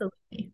Absolutely.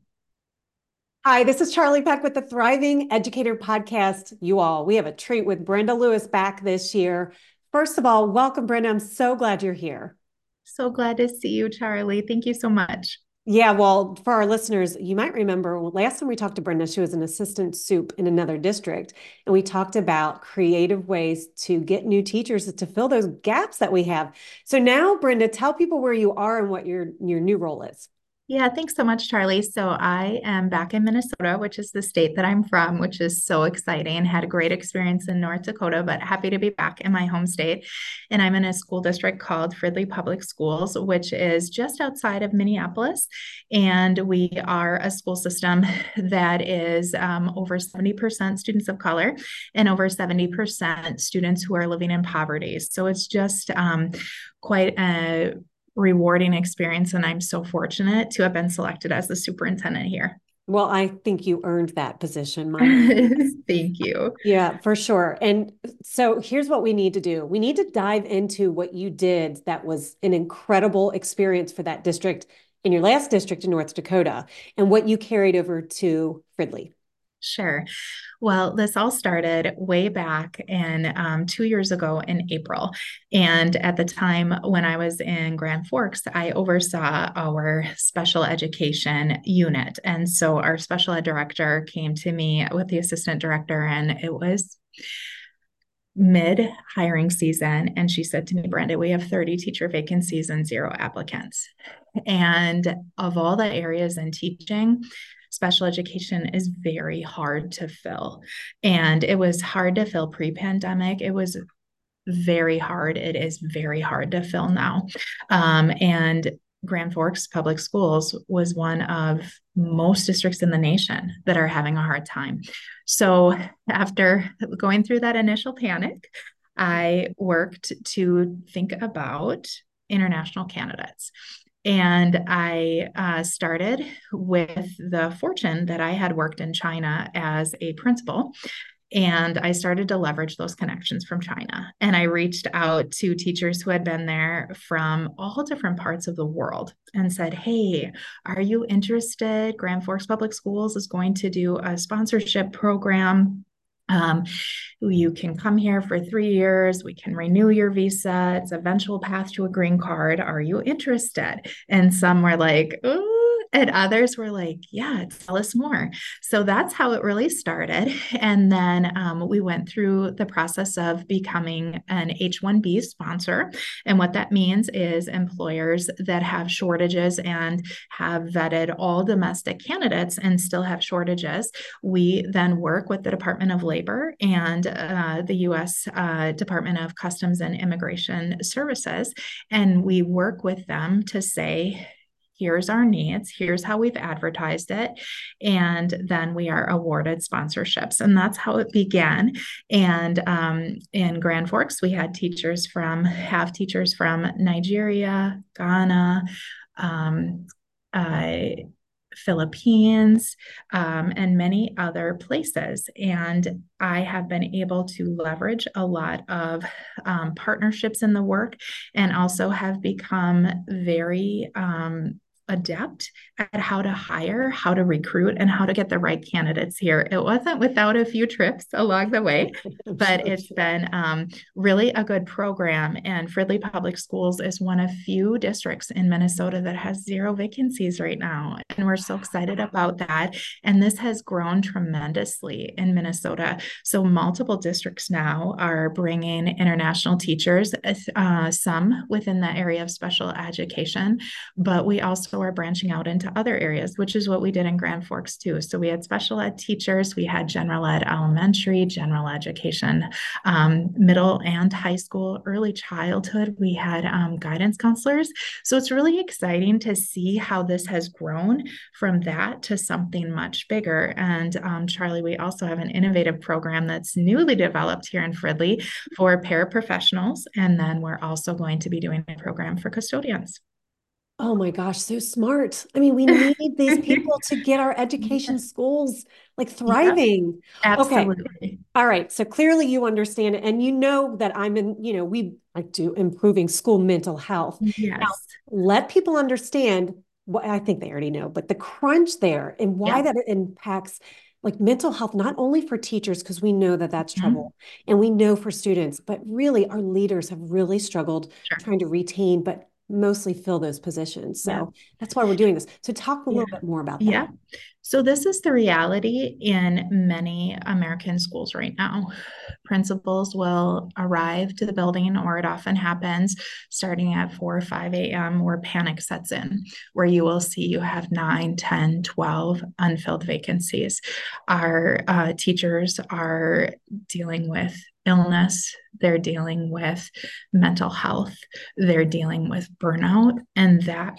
Hi, this is Charle Peck with the Thriving Educator Podcast. You all, we have a treat with Brenda Lewis back this year. First of all, welcome, Brenda. I'm so glad you're here. So glad to see you, Charle. Thank you so much. Yeah, well, for our listeners, you might remember last time we talked to Brenda, she was an assistant soup in another district. And we talked about creative ways to get new teachers to fill those gaps that we have. So now, Brenda, tell people where you are and what your, your new role is. Yeah, thanks so much, Charle. So I am back in Minnesota, which is the state that I'm from, which is so exciting. Had a great experience in North Dakota, but happy to be back in my home state. And I'm in a school district called Fridley Public Schools, which is just outside of Minneapolis. And we are a school system that is um, over 70% students of color and over 70% students who are living in poverty. So it's just um, quite a rewarding experience. And I'm so fortunate to have been selected as the superintendent here. Well, I think you earned that position. Mike. Thank you. Yeah, for sure. And so here's what we need to do we need to dive into what you did that was an incredible experience for that district in your last district in North Dakota and what you carried over to Fridley. Sure. Well, this all started way back in um, two years ago in April. And at the time when I was in Grand Forks, I oversaw our special education unit. And so our special ed director came to me with the assistant director, and it was mid hiring season. And she said to me, Brenda, we have 30 teacher vacancies and zero applicants. And of all the areas in teaching, special education is very hard to fill. And it was hard to fill pre pandemic. It was very hard. It is very hard to fill now. Um, and Grand Forks Public Schools was one of most districts in the nation that are having a hard time. So, after going through that initial panic, I worked to think about international candidates. And I uh, started with the fortune that I had worked in China as a principal. And I started to leverage those connections from China. And I reached out to teachers who had been there from all different parts of the world and said, Hey, are you interested? Grand Forks Public Schools is going to do a sponsorship program um, you can come here for three years. We can renew your visa. It's eventual path to a green card. Are you interested? And some were like, oh, and others were like, yeah, tell us more. So that's how it really started. And then um, we went through the process of becoming an H 1B sponsor. And what that means is employers that have shortages and have vetted all domestic candidates and still have shortages, we then work with the Department of Labor and uh, the US uh, Department of Customs and Immigration Services. And we work with them to say, here's our needs, here's how we've advertised it, and then we are awarded sponsorships. And that's how it began. And um, in Grand Forks, we had teachers from, have teachers from Nigeria, Ghana, um, uh, Philippines, um, and many other places. And I have been able to leverage a lot of um, partnerships in the work and also have become very um, adept at how to hire, how to recruit, and how to get the right candidates here. It wasn't without a few trips along the way, but it's been um, really a good program. And Fridley Public Schools is one of few districts in Minnesota that has zero vacancies right now. And we're so excited about that. And this has grown tremendously in Minnesota. So multiple districts now are bringing international teachers, uh, some within the area of special education, but we also are branching out into other areas, which is what we did in Grand Forks too. So we had special ed teachers, we had general ed elementary, general education, um, middle and high school, early childhood. We had um, guidance counselors. So it's really exciting to see how this has grown from that to something much bigger. And um, Charle, we also have an innovative program that's newly developed here in Fridley for paraprofessionals. And then we're also going to be doing a program for custodians. Oh my gosh, so smart. I mean, we need these people to get our education schools like thriving. absolutely. Okay. All right. So clearly you understand it. And you know that I'm in, you know, we like do improving school mental health. Yes. Now, let people understand well, I think they already know, but the crunch there and why yeah. that impacts like mental health, not only for teachers, because we know that that's mm-hmm. trouble and we know for students, but really our leaders have really struggled sure. trying to retain, but mostly fill those positions. So yeah. that's why we're doing this. So talk a little bit more about that. Yeah. So this is the reality in many American schools right now. Principals will arrive to the building, or it often happens starting at 4 or 5 a.m., where panic sets in, where you will see you have 9, 10, 12 unfilled vacancies. Our uh, teachers are dealing with illness, they're dealing with mental health, they're dealing with burnout, and that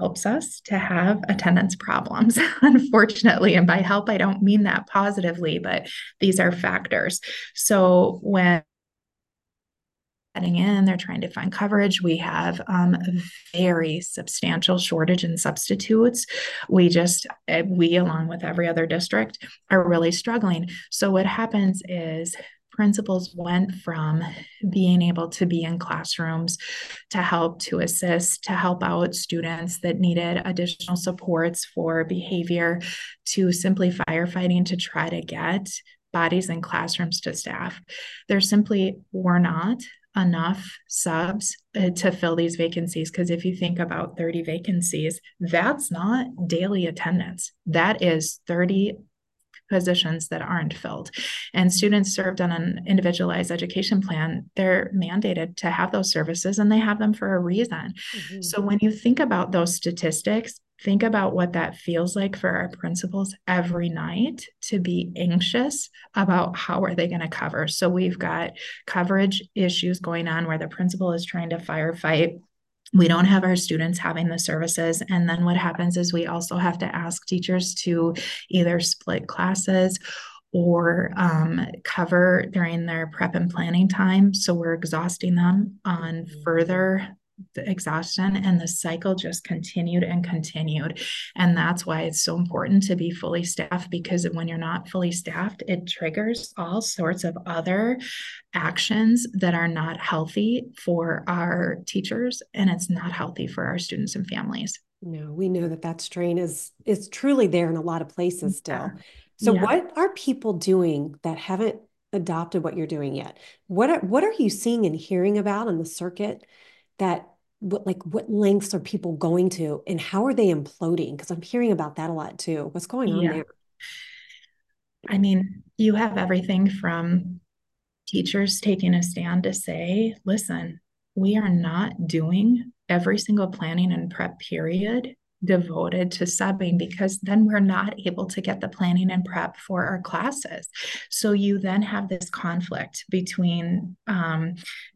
helps us to have attendance problems, unfortunately. And by help, I don't mean that positively, but these are factors. So when heading in, they're trying to find coverage. We have um, a very substantial shortage in substitutes. We just, eh, we, along with every other district, are really struggling. So, what happens is principals went from being able to be in classrooms to help to assist to help out students that needed additional supports for behavior to simply firefighting to try to get bodies in classrooms to staff. There simply were not enough subs uh, to fill these vacancies because if you think about 30 vacancies that's not daily attendance. That is 30 positions that aren't filled. And students served on an individualized education plan, they're mandated to have those services and they have them for a reason. Mm-hmm. So when you think about those statistics, think about what that feels like for our principals every night to be anxious about how are they going to cover. So we've got coverage issues going on where the principal is trying to firefight we don't have our students having the services. And then what happens is we also have to ask teachers to either split classes or um, cover during their prep and planning time. So we're exhausting them on mm-hmm. further the exhaustion and the cycle just continued and continued. And that's why it's so important to be fully staffed because when you're not fully staffed it triggers all sorts of other actions that are not healthy for our teachers and it's not healthy for our students and families. No we know that that strain is is truly there in a lot of places still. So yeah. what are people doing that haven't adopted what you're doing yet? What are, what are you seeing and hearing about in the circuit that what like what lengths are people going to and how are they imploding? Because i'm hearing about that a lot too. What's going on yeah. there? I mean you have everything from teachers taking a stand to say listen we are not doing every single planning and prep period devoted to subbing because then we're not able to get the planning and prep for our classes. So you then have this conflict between um,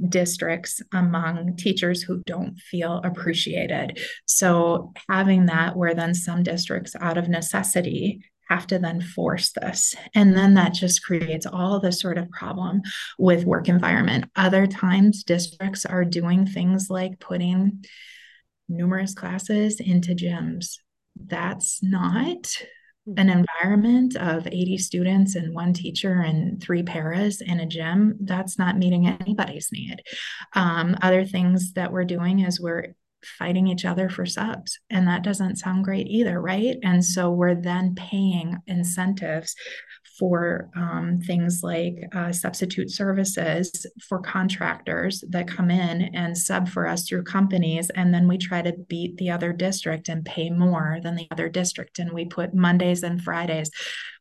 districts among teachers who don't feel appreciated. So having that where then some districts out of necessity have to then force this. And then that just creates all this sort of problem with work environment. Other times districts are doing things like putting numerous classes into gyms. That's not an environment of 80 students and one teacher and three paras in a gym. That's not meeting anybody's need. Um, other things that we're doing is we're fighting each other for subs. And that doesn't sound great either, right? And so we're then paying incentives for um, things like uh, substitute services for contractors that come in and sub for us through companies. And then we try to beat the other district and pay more than the other district. And we put Mondays and Fridays,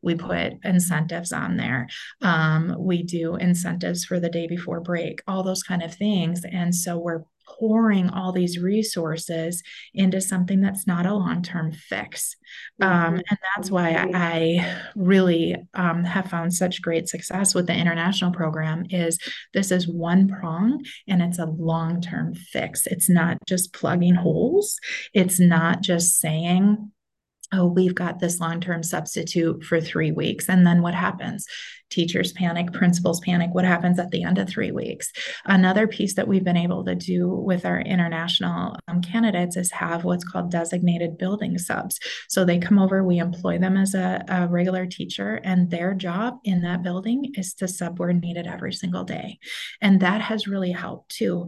we put incentives on there. Um, we do incentives for the day before break, all those kind of things. And so we're pouring all these resources into something that's not a long-term fix. Um, mm-hmm. and that's why i really um, have found such great success with the international program is this is one prong and it's a long-term fix. It's not just plugging holes. It's not just saying oh, we've got this long term substitute for three weeks. And then what happens? Teachers panic, principals panic. What happens at the end of three weeks? Another piece that we've been able to do with our international um, candidates is have what's called designated building subs. So they come over, we employ them as a, a regular teacher, and their job in that building is to sub where needed every single day. And that has really helped too.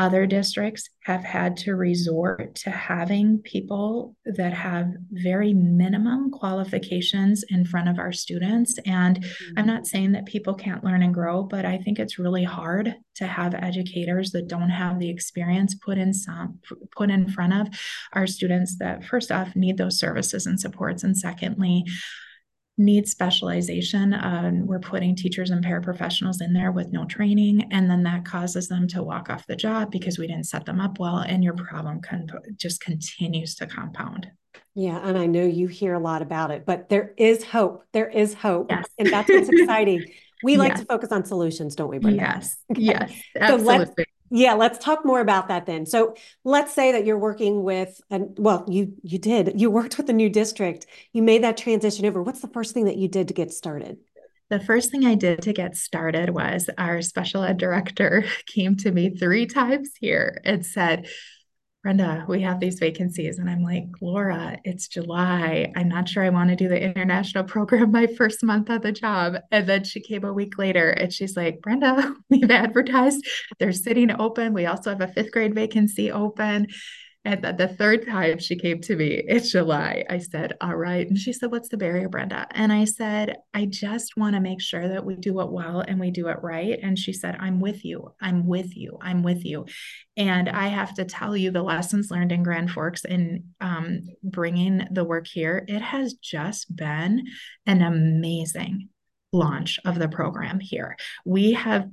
Other districts have had to resort to having people that have very minimum qualifications in front of our students. And mm-hmm. I'm not saying that people can't learn and grow, but I think it's really hard to have educators that don't have the experience put in some put in front of our students that first off need those services and supports and secondly need specialization. Um, we're putting teachers and paraprofessionals in there with no training, and then that causes them to walk off the job because we didn't set them up well, and your problem con- just continues to compound. Yeah, and I know you hear a lot about it, but there is hope. There is hope, yes. and that's what's exciting. We like yes. to focus on solutions, don't we, Brenda? Yes, okay. yes, absolutely. So yeah, let's talk more about that then. So let's say that you're working with, and well, you you did, you worked with a new district. You made that transition over. What's the first thing that you did to get started? The first thing I did to get started was our special ed director came to me three times here and said, Brenda, we have these vacancies. And I'm like, Laura, it's July. I'm not sure I want to do the international program my first month of the job. And then she came a week later and she's like, Brenda, we've advertised. They're sitting open. We also have a fifth grade vacancy open. And the, the third time she came to me in July, I said, All right. And she said, What's the barrier, Brenda? And I said, I just want to make sure that we do it well and we do it right. And she said, I'm with you. I'm with you. I'm with you. And I have to tell you the lessons learned in Grand Forks in um, bringing the work here, it has just been an amazing launch of the program here. We have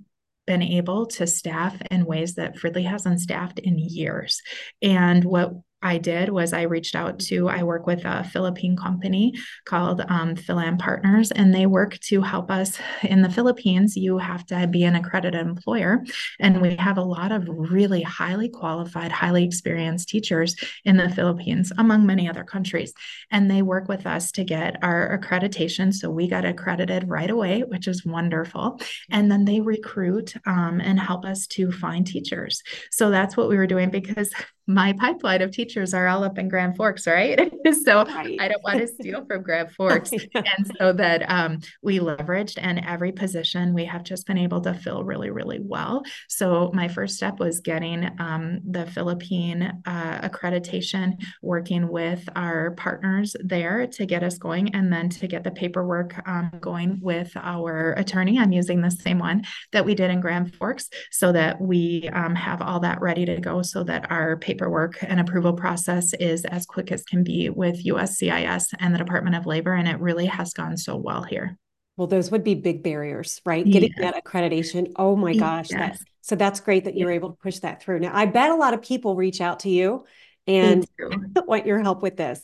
been able to staff in ways that Fridley hasn't staffed in years. And what I did was I reached out to, I work with a Philippine company called um, Philam Partners, and they work to help us in the Philippines. You have to be an accredited employer. And we have a lot of really highly qualified, highly experienced teachers in the Philippines, among many other countries. And they work with us to get our accreditation. So we got accredited right away, which is wonderful. And then they recruit um, and help us to find teachers. So that's what we were doing because my pipeline of teachers are all up in Grand Forks, right? so right. I don't want to steal from Grand Forks. And so that um, we leveraged, and every position we have just been able to fill really, really well. So my first step was getting um, the Philippine uh, accreditation, working with our partners there to get us going, and then to get the paperwork um, going with our attorney. I'm using the same one that we did in Grand Forks so that we um, have all that ready to go so that our paper paperwork and approval process is as quick as can be with USCIS and the Department of Labor, and it really has gone so well here. Well, those would be big barriers, right? Getting that accreditation. Oh my gosh. That, so that's great that you're able to push that through. Now, I bet a lot of people reach out to you and want your help with this.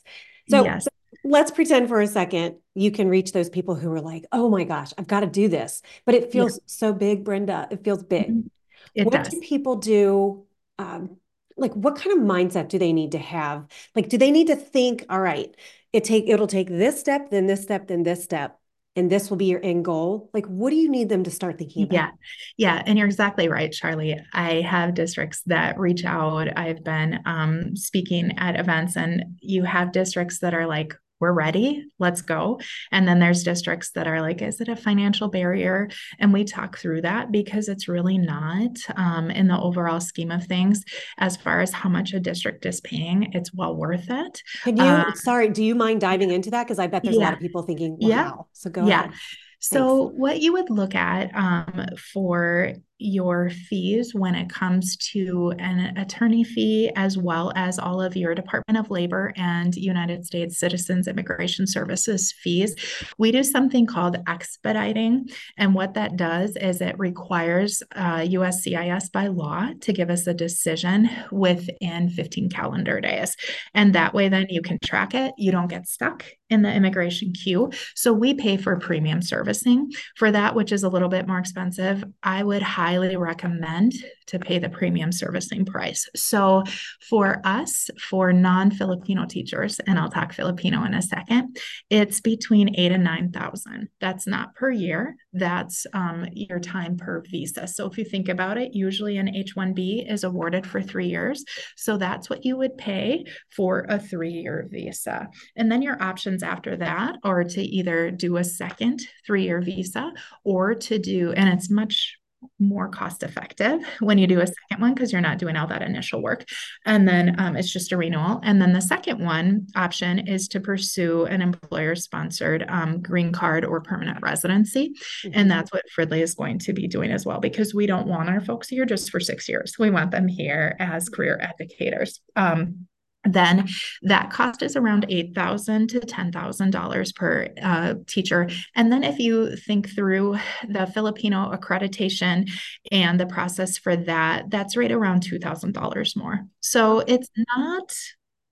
So, yes. so let's pretend for a second you can reach those people who are like, oh my gosh, I've got to do this. But it feels so big, Brenda. It feels big. Mm-hmm. It what does. do people do um, like what kind of mindset do they need to have? Like do they need to think all right it take it'll take this step then this step then this step and this will be your end goal. Like what do you need them to start thinking about? Yeah. Yeah and you're exactly right charle. I have districts that reach out. I've been um, speaking at events and you have districts that are like we're ready, let's go. And then there's districts that are like, is it a financial barrier? And we talk through that because it's really not um, in the overall scheme of things. As far as how much a district is paying, it's well worth it. Can you, um, sorry, do you mind diving into that? Because I bet there's yeah. a lot of people thinking, wow. Yeah. So go yeah. ahead. So, Thanks. what you would look at um, for your fees when it comes to an attorney fee, as well as all of your Department of Labor and United States Citizens Immigration Services fees. We do something called expediting. And what that does is it requires uh, USCIS by law to give us a decision within 15 calendar days. And that way, then you can track it. You don't get stuck in the immigration queue. So we pay for premium servicing for that, which is a little bit more expensive. I would highly recommend to pay the premium servicing price. So for us, for non-Filipino teachers, and I'll talk Filipino in a second, it's between eight and nine thousand. That's not per year. That's um, your time per visa. So if you think about it, usually an H-1B is awarded for three years. So that's what you would pay for a three-year visa. And then your options after that are to either do a second three-year visa or to do, and it's much more cost effective when you do a second one because you're not doing all that initial work. And then um, it's just a renewal. And then the second one option is to pursue an employer sponsored um, green card or permanent residency. Mm-hmm. And that's what Fridley is going to be doing as well because we don't want our folks here just for six years. We want them here as career educators. Um, then that cost is around 8,000 to $10,000 per uh, teacher. And then if you think through the Filipino accreditation and the process for that, that's right around $2,000 more. So it's not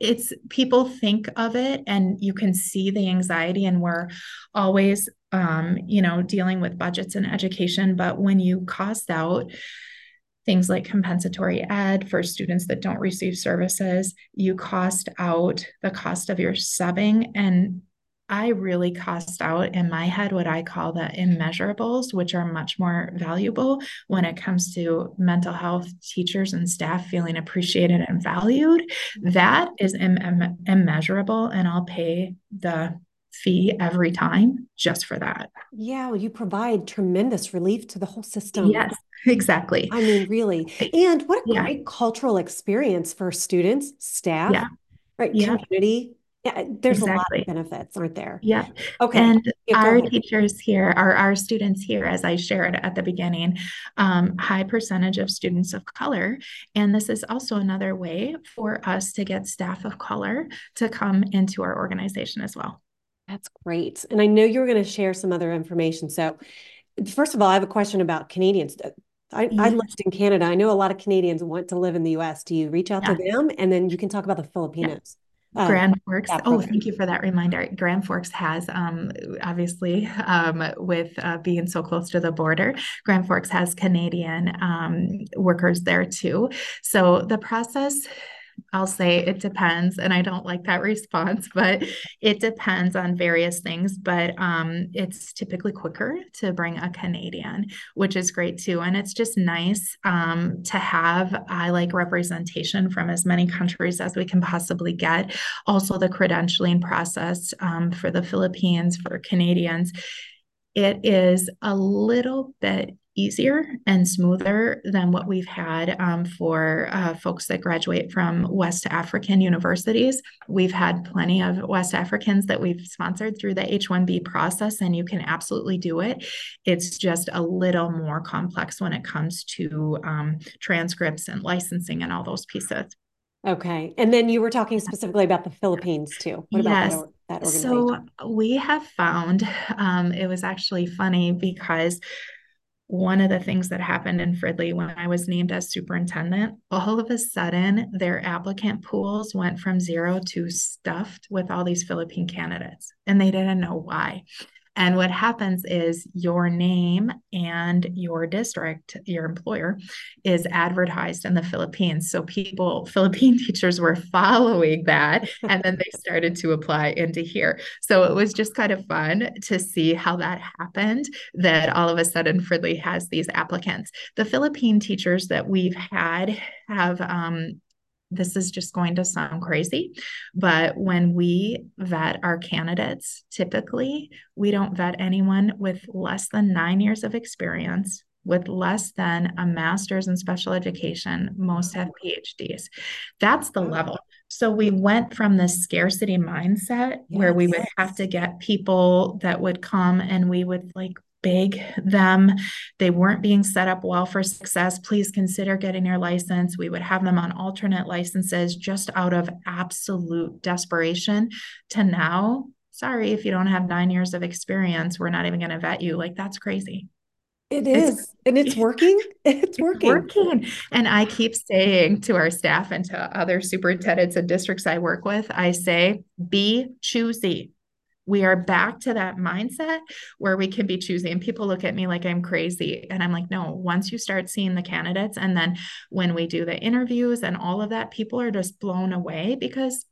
it's people think of it and you can see the anxiety and we're always um, you know dealing with budgets and education but when you cost out things like compensatory ed for students that don't receive services. You cost out the cost of your subbing. And I really cost out in my head what I call the immeasurables, which are much more valuable when it comes to mental health teachers and staff feeling appreciated and valued. Mm-hmm. That is Im- Im- immeasurable, and I'll pay the fee every time just for that. Yeah, well, you provide tremendous relief to the whole system. Yes, exactly. I mean, really. And what a yeah. great cultural experience for students, staff, yeah. right? Yeah. Community. Yeah, there's exactly. a lot of benefits, aren't there? Yeah. Okay. And yeah, our ahead. teachers here, are our students here, as I shared at the beginning, um, high percentage of students of color. And this is also another way for us to get staff of color to come into our organization as well. That's great. And I know you were going to share some other information. So, first of all, I have a question about Canadians. Uh, I, I lived in Canada. I know a lot of Canadians want to live in the US. Do you reach out yeah. to them? And then you can talk about the Filipinos. Yeah. Um, Grand Forks. Oh, thank you for that reminder. Grand Forks has, um, obviously, um, with uh, being so close to the border, Grand Forks has Canadian um, workers there too. So the process I'll say it depends. And I don't like that response, but it depends on various things. But um, it's typically quicker to bring a Canadian, which is great too. And it's just nice um, to have, I like representation from as many countries as we can possibly get. Also, the credentialing process um, for the Philippines, for Canadians. It is a little bit easier and smoother than what we've had um, for uh, folks that graduate from West African universities. We've had plenty of West Africans that we've sponsored through the H 1B process, and you can absolutely do it. It's just a little more complex when it comes to um, transcripts and licensing and all those pieces. Okay. And then you were talking specifically about the Philippines too. What yes. about that, that organization? So we have found um, it was actually funny because one of the things that happened in Fridley when I was named as superintendent, all of a sudden their applicant pools went from zero to stuffed with all these Philippine candidates, and they didn't know why. And what happens is your name and your district, your employer, is advertised in the Philippines. So people, Philippine teachers were following that and then they started to apply into here. So it was just kind of fun to see how that happened that all of a sudden Fridley has these applicants. The Philippine teachers that we've had have um, this is just going to sound crazy, but when we vet our candidates, typically we don't vet anyone with less than nine years of experience, with less than a master's in special education. Most have PhDs. That's the level. So we went from this scarcity mindset yes. where we would have to get people that would come and we would like beg them. They weren't being set up well for success. Please consider getting your license. We would have them on alternate licenses just out of absolute desperation to now, sorry, if you don't have nine years of experience, we're not even going to vet you. Like, that's crazy. It is. It's, and it's working. It's working. working. And I keep saying to our staff and to other superintendents and districts I work with, I say, be choosy we are back to that mindset where we can be choosy. And people look at me like i'm crazy. And i'm like no once you start seeing the candidates and then when we do the interviews and all of that people are just blown away because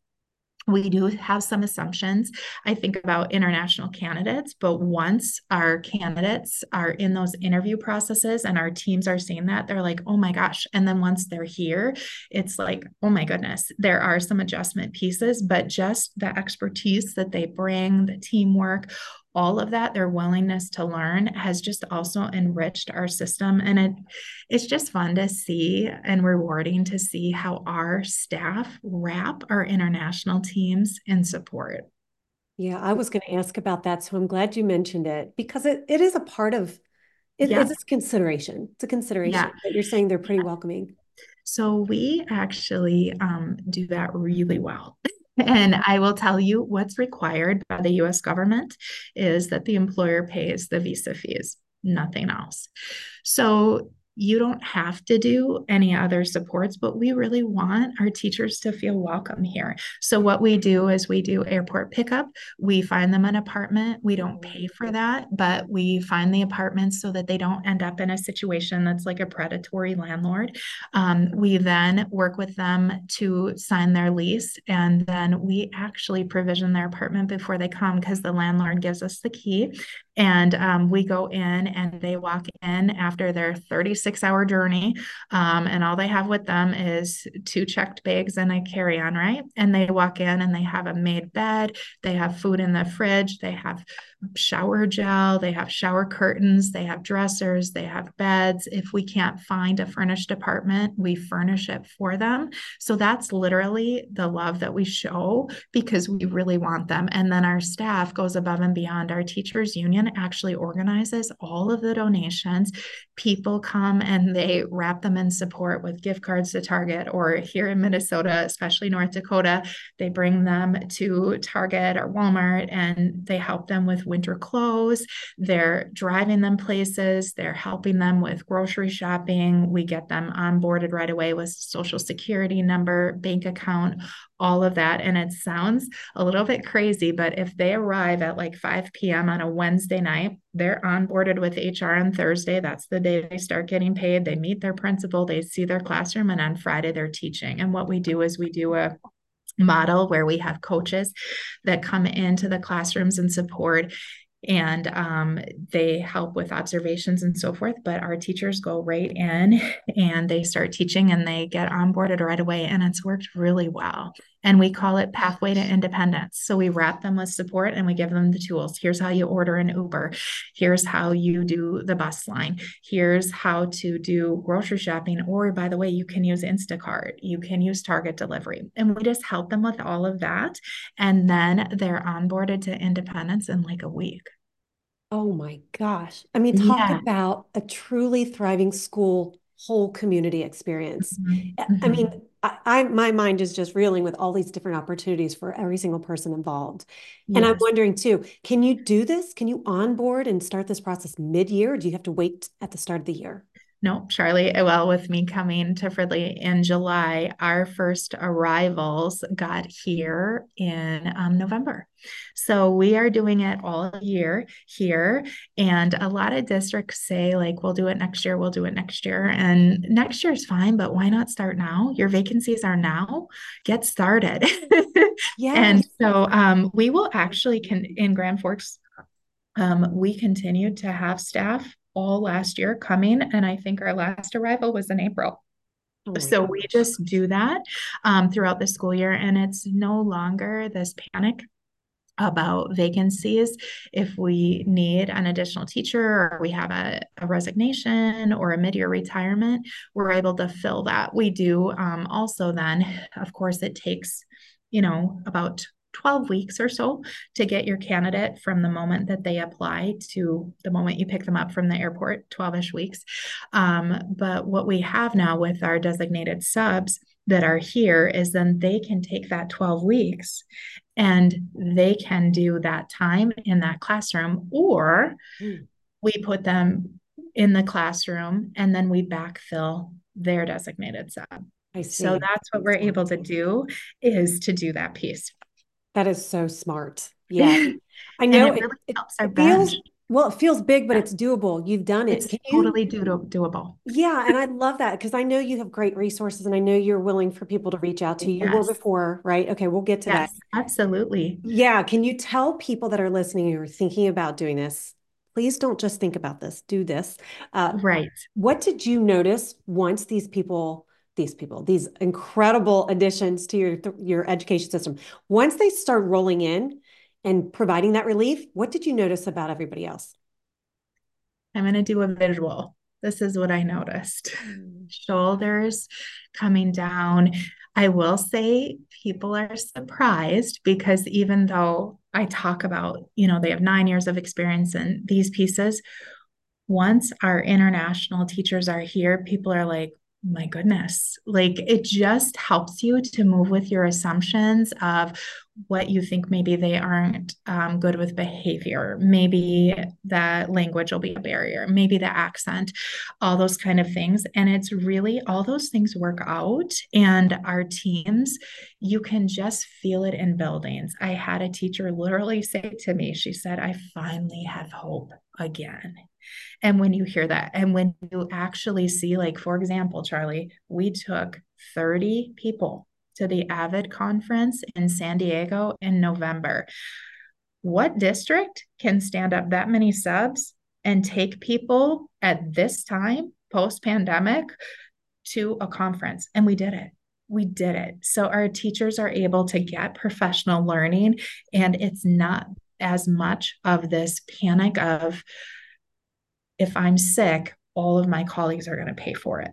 we do have some assumptions i think about international candidates but once our candidates are in those interview processes and our teams are seeing that they're like oh my gosh and then once they're here it's like oh my goodness there are some adjustment pieces but just the expertise that they bring the teamwork all of that, their willingness to learn has just also enriched our system. And it it's just fun to see and rewarding to see how our staff wrap our international teams in support. Yeah, I was going to ask about that. So I'm glad you mentioned it because it, it is a part of it, yeah. it's a consideration. It's a consideration yeah. that you're saying they're pretty welcoming. So we actually um, do that really well. And I will tell you what's required by the US government is that the employer pays the visa fees, nothing else. So you don't have to do any other supports, but we really want our teachers to feel welcome here. So, what we do is we do airport pickup. We find them an apartment. We don't pay for that, but we find the apartments so that they don't end up in a situation that's like a predatory landlord. Um, we then work with them to sign their lease, and then we actually provision their apartment before they come because the landlord gives us the key. And um, we go in and they walk in after their 36 hour journey. Um, and all they have with them is two checked bags and a carry on, right? And they walk in and they have a made bed, they have food in the fridge, they have shower gel, they have shower curtains, they have dressers, they have beds. If we can't find a furnished apartment, we furnish it for them. So that's literally the love that we show because we really want them. And then our staff goes above and beyond. Our teachers union actually organizes all of the donations. People come and they wrap them in support with gift cards to Target or here in Minnesota, especially North Dakota, they bring them to Target or Walmart and they help them with winter clothes. They're driving them places. They're helping them with grocery shopping. We get them onboarded right away with social security number, bank account, all of that. And it sounds a little bit crazy, but if they arrive at like 5 p.m. on a Wednesday night, they're onboarded with HR on Thursday. That's the day they start getting paid. They meet their principal, they see their classroom, and on Friday, they're teaching. And what we do is we do a model where we have coaches that come into the classrooms and support and um, they help with observations and so forth. But our teachers go right in and they start teaching and they get onboarded right away. And it's worked really well and we call it pathway to independence. So we wrap them with support and we give them the tools. Here's how you order an uber. Here's how you do the bus line. Here's how to do grocery shopping. Or by the way you can use instacart. You can use target delivery. And we just help them with all of that. And then they're onboarded to independence in like a week. Oh my gosh. I mean talk yeah. about a truly thriving school whole community experience. Mm-hmm. I mean, mm-hmm. I, I, my mind is just reeling with all these different opportunities for every single person involved. Yes. And I'm wondering too, can you do this? Can you onboard and start this process mid-year? Or do you have to wait at the start of the year? No, Charle, well, with me coming to Fridley in July, our first arrivals got here in um, November. So we are doing it all year here. And a lot of districts say, like, we'll do it next year, we'll do it next year. And next year is fine, but why not start now? Your vacancies are now. Get started. yeah. And so um, we will actually, can in Grand Forks, um, we continue to have staff all last year coming. And I think our last arrival was in April. Oh so gosh. we just do that um, throughout the school year. And it's no longer this panic about vacancies if we need an additional teacher or we have a, a resignation or a mid-year retirement we're able to fill that we do um, also then of course it takes you know about 12 weeks or so to get your candidate from the moment that they apply to the moment you pick them up from the airport, 12 ish weeks. Um, but what we have now with our designated subs that are here is then they can take that 12 weeks and they can do that time in that classroom, or mm. we put them in the classroom and then we backfill their designated sub. So that's what we're able to do is to do that piece. That is so smart. Yeah. I know it, really it, it feels well, it feels big, but it's doable. You've done it. It's Can totally you, do, doable. Yeah. And I love that because I know you have great resources and I know you're willing for people to reach out to you. Yes. You were before, right? Okay, we'll get to yes, that. Absolutely. Yeah. Can you tell people that are listening who are thinking about doing this? Please don't just think about this, do this. Uh, right. What did you notice once these people these people, these incredible additions to your your education system. Once they start rolling in and providing that relief, what did you notice about everybody else? I'm going to do a visual. This is what I noticed mm. shoulders coming down. I will say people are surprised because even though I talk about, you know, they have nine years of experience in these pieces, once our international teachers are here, people are like, my goodness, like it just helps you to move with your assumptions of what you think maybe they aren't um, good with behavior. Maybe that language will be a barrier, maybe the accent, all those kind of things. And it's really all those things work out. And our teams, you can just feel it in buildings. I had a teacher literally say to me, she said, I finally have hope again. And when you hear that, and when you actually see, like, for example, Charle, we took 30 people to the AVID conference in San Diego in November. What district can stand up that many subs and take people at this time, post pandemic, to a conference? And we did it we did it. So our teachers are able to get professional learning, and it's not as much of this panic of, if I'm sick, all of my colleagues are going to pay for it.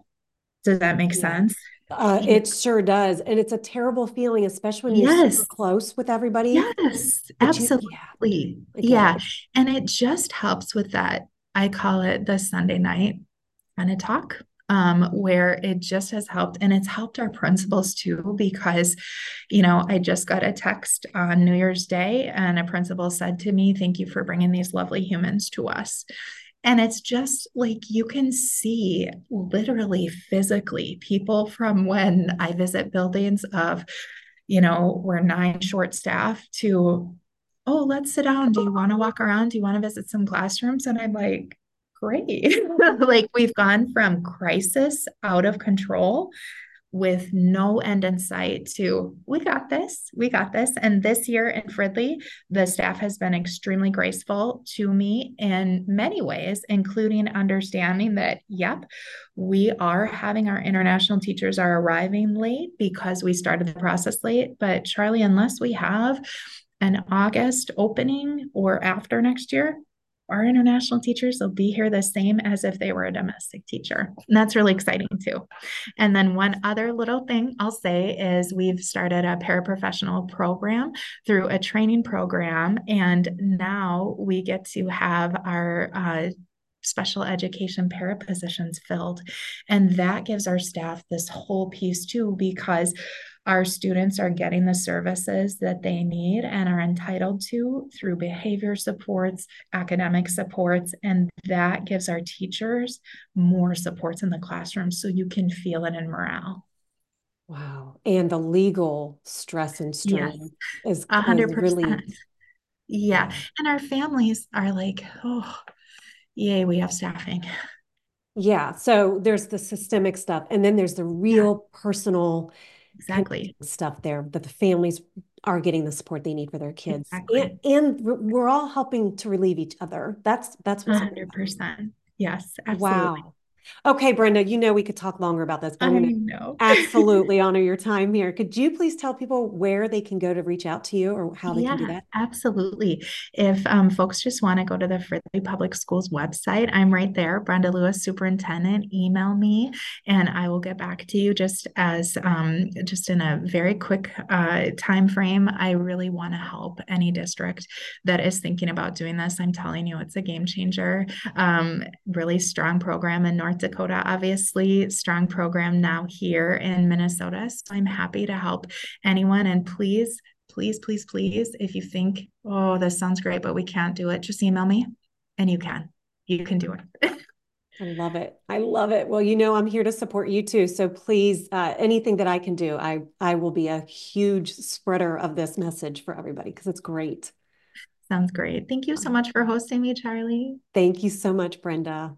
Does that make yeah. sense? Uh, it sure does. And it's a terrible feeling, especially when you're yes. super close with everybody. Yes, absolutely. You, yeah. yeah. And it just helps with that. I call it the Sunday night kind of talk um, where it just has helped and it's helped our principals too because you know i just got a text on new year's day and a principal said to me thank you for bringing these lovely humans to us and it's just like you can see literally physically people from when I visit buildings of, you know, we're nine short staff to, oh, let's sit down. Do you want to walk around? Do you want to visit some classrooms? And I'm like, great. like we've gone from crisis out of control with no end in sight to we got this we got this. And this year in fridley the staff has been extremely graceful to me in many ways including understanding that yep we are having our international teachers are arriving late because we started the process late. But charle unless we have an august opening or after next year our international teachers will be here the same as if they were a domestic teacher. And that's really exciting too. And then one other little thing I'll say is we've started a paraprofessional program through a training program. And now we get to have our uh, special education para positions filled. And that gives our staff this whole piece too, because our students are getting the services that they need and are entitled to through behavior supports, academic supports, and that gives our teachers more supports in the classroom so you can feel it in morale. Wow. And the legal stress and strain yes. is 100%. Really... Yeah. And our families are like, oh, yay, we have staffing. Yeah. So there's the systemic stuff, and then there's the real yeah. personal exactly. Stuff there that the families are getting the support they need for their kids. Exactly. and, and we're all helping to relieve each other. That's that's 100% yes absolutely. Wow Okay, Brenda, you know we could talk longer about this, going to absolutely honor your time here. Could you please tell people where they can go to reach out to you or how they yeah, can do that? Absolutely. If um, folks just want to go to the Fridley Public Schools website, I'm right there, Brenda Lewis, Superintendent. Email me and I will get back to you just as um, just in a very quick uh, time frame. I really want to help any district that is thinking about doing this. I'm telling you, it's a game changer. Um, really strong program in North North Dakota, obviously, strong program now here in Minnesota. So I'm happy to help anyone. And please, please, please, please, if you think, oh, this sounds great, but we can't do it, just email me and you can. You can do it. I love it. I love it. Well, you know, I'm here to support you too. So please, uh, anything that I can do, I I will be a huge spreader of this message for everybody because it's great. Sounds great. Thank you so much for hosting me, Charle. Thank you so much, Brenda.